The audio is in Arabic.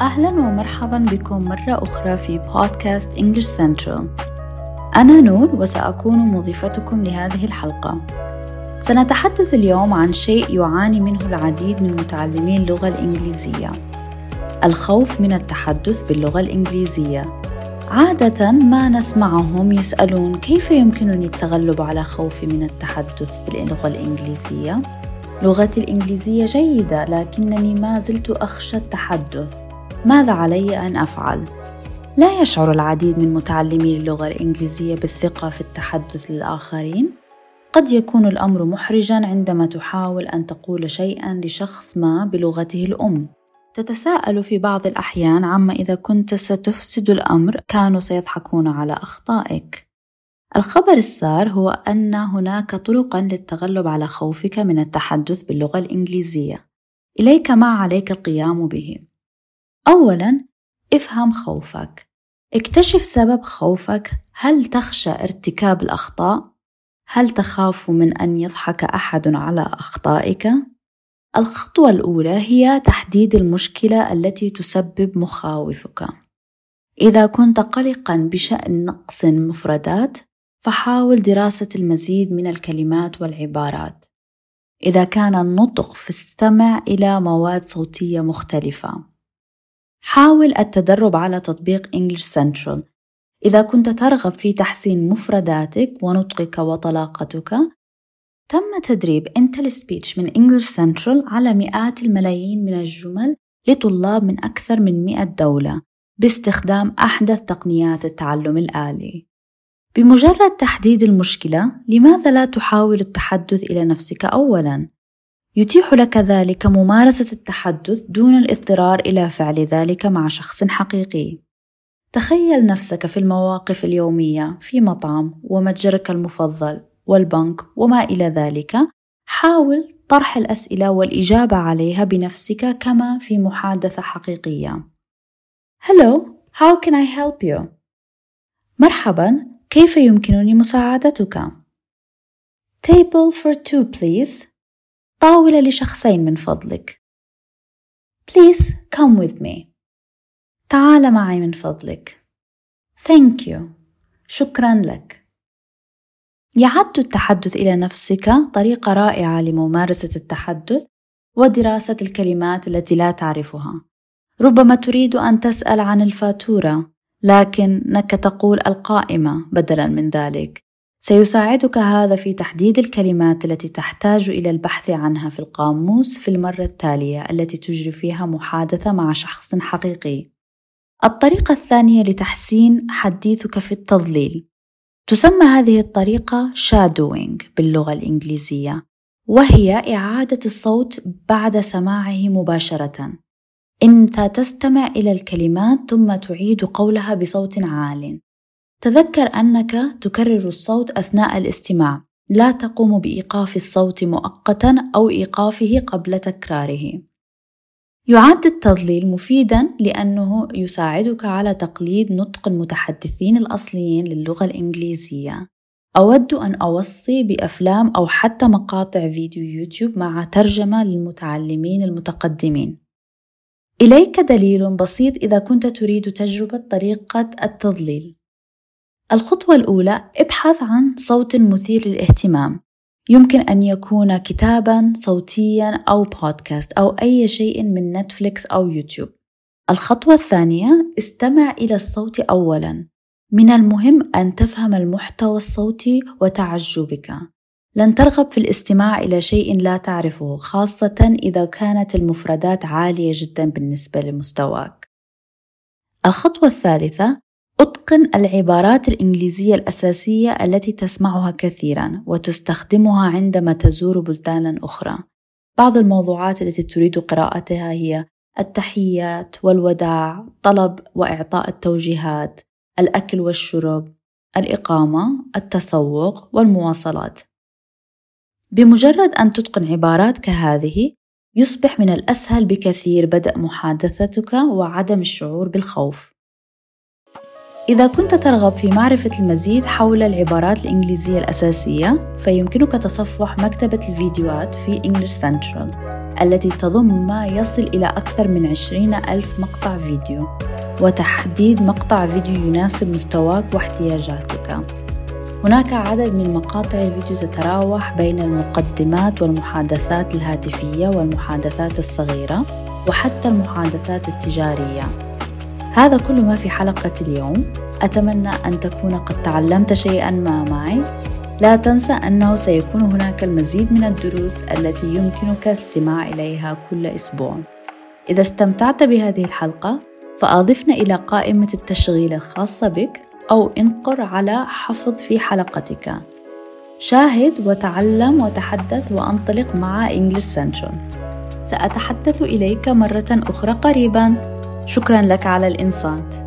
أهلا ومرحبا بكم مرة أخرى في بودكاست English Central. أنا نور وسأكون مضيفتكم لهذه الحلقة. سنتحدث اليوم عن شيء يعاني منه العديد من متعلمي اللغة الإنجليزية. الخوف من التحدث باللغة الإنجليزية. عادة ما نسمعهم يسألون كيف يمكنني التغلب على خوفي من التحدث باللغة الإنجليزية؟ لغتي الإنجليزية جيدة لكنني ما زلت أخشى التحدث. ماذا علي أن أفعل؟ لا يشعر العديد من متعلمي اللغة الإنجليزية بالثقة في التحدث للآخرين. قد يكون الأمر محرجا عندما تحاول أن تقول شيئا لشخص ما بلغته الأم. تتساءل في بعض الأحيان عما إذا كنت ستفسد الأمر كانوا سيضحكون على أخطائك. الخبر السار هو أن هناك طرقا للتغلب على خوفك من التحدث باللغة الإنجليزية. إليك ما عليك القيام به. أولاً افهم خوفك اكتشف سبب خوفك هل تخشى ارتكاب الأخطاء؟ هل تخاف من أن يضحك أحد على أخطائك؟ الخطوة الأولى هي تحديد المشكلة التي تسبب مخاوفك. إذا كنت قلقا بشأن نقص مفردات، فحاول دراسة المزيد من الكلمات والعبارات. إذا كان النطق فاستمع إلى مواد صوتية مختلفة. حاول التدرب على تطبيق English Central إذا كنت ترغب في تحسين مفرداتك ونطقك وطلاقتك تم تدريب Intel Speech من English Central على مئات الملايين من الجمل لطلاب من أكثر من 100 دولة باستخدام أحدث تقنيات التعلم الآلي. بمجرد تحديد المشكلة، لماذا لا تحاول التحدث إلى نفسك أولاً؟ يتيح لك ذلك ممارسة التحدث دون الاضطرار إلى فعل ذلك مع شخص حقيقي. تخيل نفسك في المواقف اليومية في مطعم ومتجرك المفضل والبنك وما إلى ذلك. حاول طرح الأسئلة والإجابة عليها بنفسك كما في محادثة حقيقية. Hello, how can I help you? مرحبا، كيف يمكنني مساعدتك؟ Table for two, please. طاولة لشخصين من فضلك. Please come with me. تعال معي من فضلك. Thank you. شكرا لك. يعد التحدث إلى نفسك طريقة رائعة لممارسة التحدث ودراسة الكلمات التي لا تعرفها. ربما تريد أن تسأل عن الفاتورة، لكنك تقول القائمة بدلاً من ذلك. سيساعدك هذا في تحديد الكلمات التي تحتاج إلى البحث عنها في القاموس في المرة التالية التي تجري فيها محادثة مع شخص حقيقي. الطريقة الثانية لتحسين حديثك في التضليل. تسمى هذه الطريقة shadowing باللغة الإنجليزية، وهي إعادة الصوت بعد سماعه مباشرة. أنت تستمع إلى الكلمات ثم تعيد قولها بصوت عال. تذكر أنك تكرر الصوت أثناء الاستماع، لا تقوم بإيقاف الصوت مؤقتًا أو إيقافه قبل تكراره. يعد التضليل مفيدًا لأنه يساعدك على تقليد نطق المتحدثين الأصليين للغة الإنجليزية. أود أن أوصي بأفلام أو حتى مقاطع فيديو يوتيوب مع ترجمة للمتعلمين المتقدمين. إليك دليل بسيط إذا كنت تريد تجربة طريقة التضليل. الخطوة الأولى ابحث عن صوت مثير للاهتمام. يمكن أن يكون كتابا صوتيا أو بودكاست أو أي شيء من نتفليكس أو يوتيوب الخطوة الثانية استمع إلى الصوت أولا. من المهم أن تفهم المحتوى الصوتي وتعجبك. لن ترغب في الاستماع إلى شيء لا تعرفه خاصة إذا كانت المفردات عالية جدا بالنسبة لمستواك. الخطوة الثالثة أتقن العبارات الإنجليزية الأساسية التي تسمعها كثيرا وتستخدمها عندما تزور بلدانا أخرى. بعض الموضوعات التي تريد قراءتها هي التحيات والوداع، طلب وإعطاء التوجيهات، الأكل والشرب، الإقامة، التسوق والمواصلات. بمجرد أن تتقن عبارات كهذه، يصبح من الأسهل بكثير بدء محادثتك وعدم الشعور بالخوف. إذا كنت ترغب في معرفة المزيد حول العبارات الإنجليزية الأساسية فيمكنك تصفح مكتبة الفيديوهات في English Central التي تضم ما يصل إلى أكثر من عشرين ألف مقطع فيديو وتحديد مقطع فيديو يناسب مستواك واحتياجاتك. هناك عدد من مقاطع الفيديو تتراوح بين المقدمات والمحادثات الهاتفية والمحادثات الصغيرة وحتى المحادثات التجارية. هذا كل ما في حلقة اليوم. أتمنى أن تكون قد تعلمت شيئا ما معي. لا تنسى أنه سيكون هناك المزيد من الدروس التي يمكنك الاستماع إليها كل أسبوع. إذا استمتعت بهذه الحلقة فأضفنا إلى قائمة التشغيل الخاصة بك أو انقر على حفظ في حلقتك. شاهد وتعلم وتحدث وأنطلق مع English Central. سأتحدث إليك مرة أخرى قريبا. شكرا لك على الإنصات.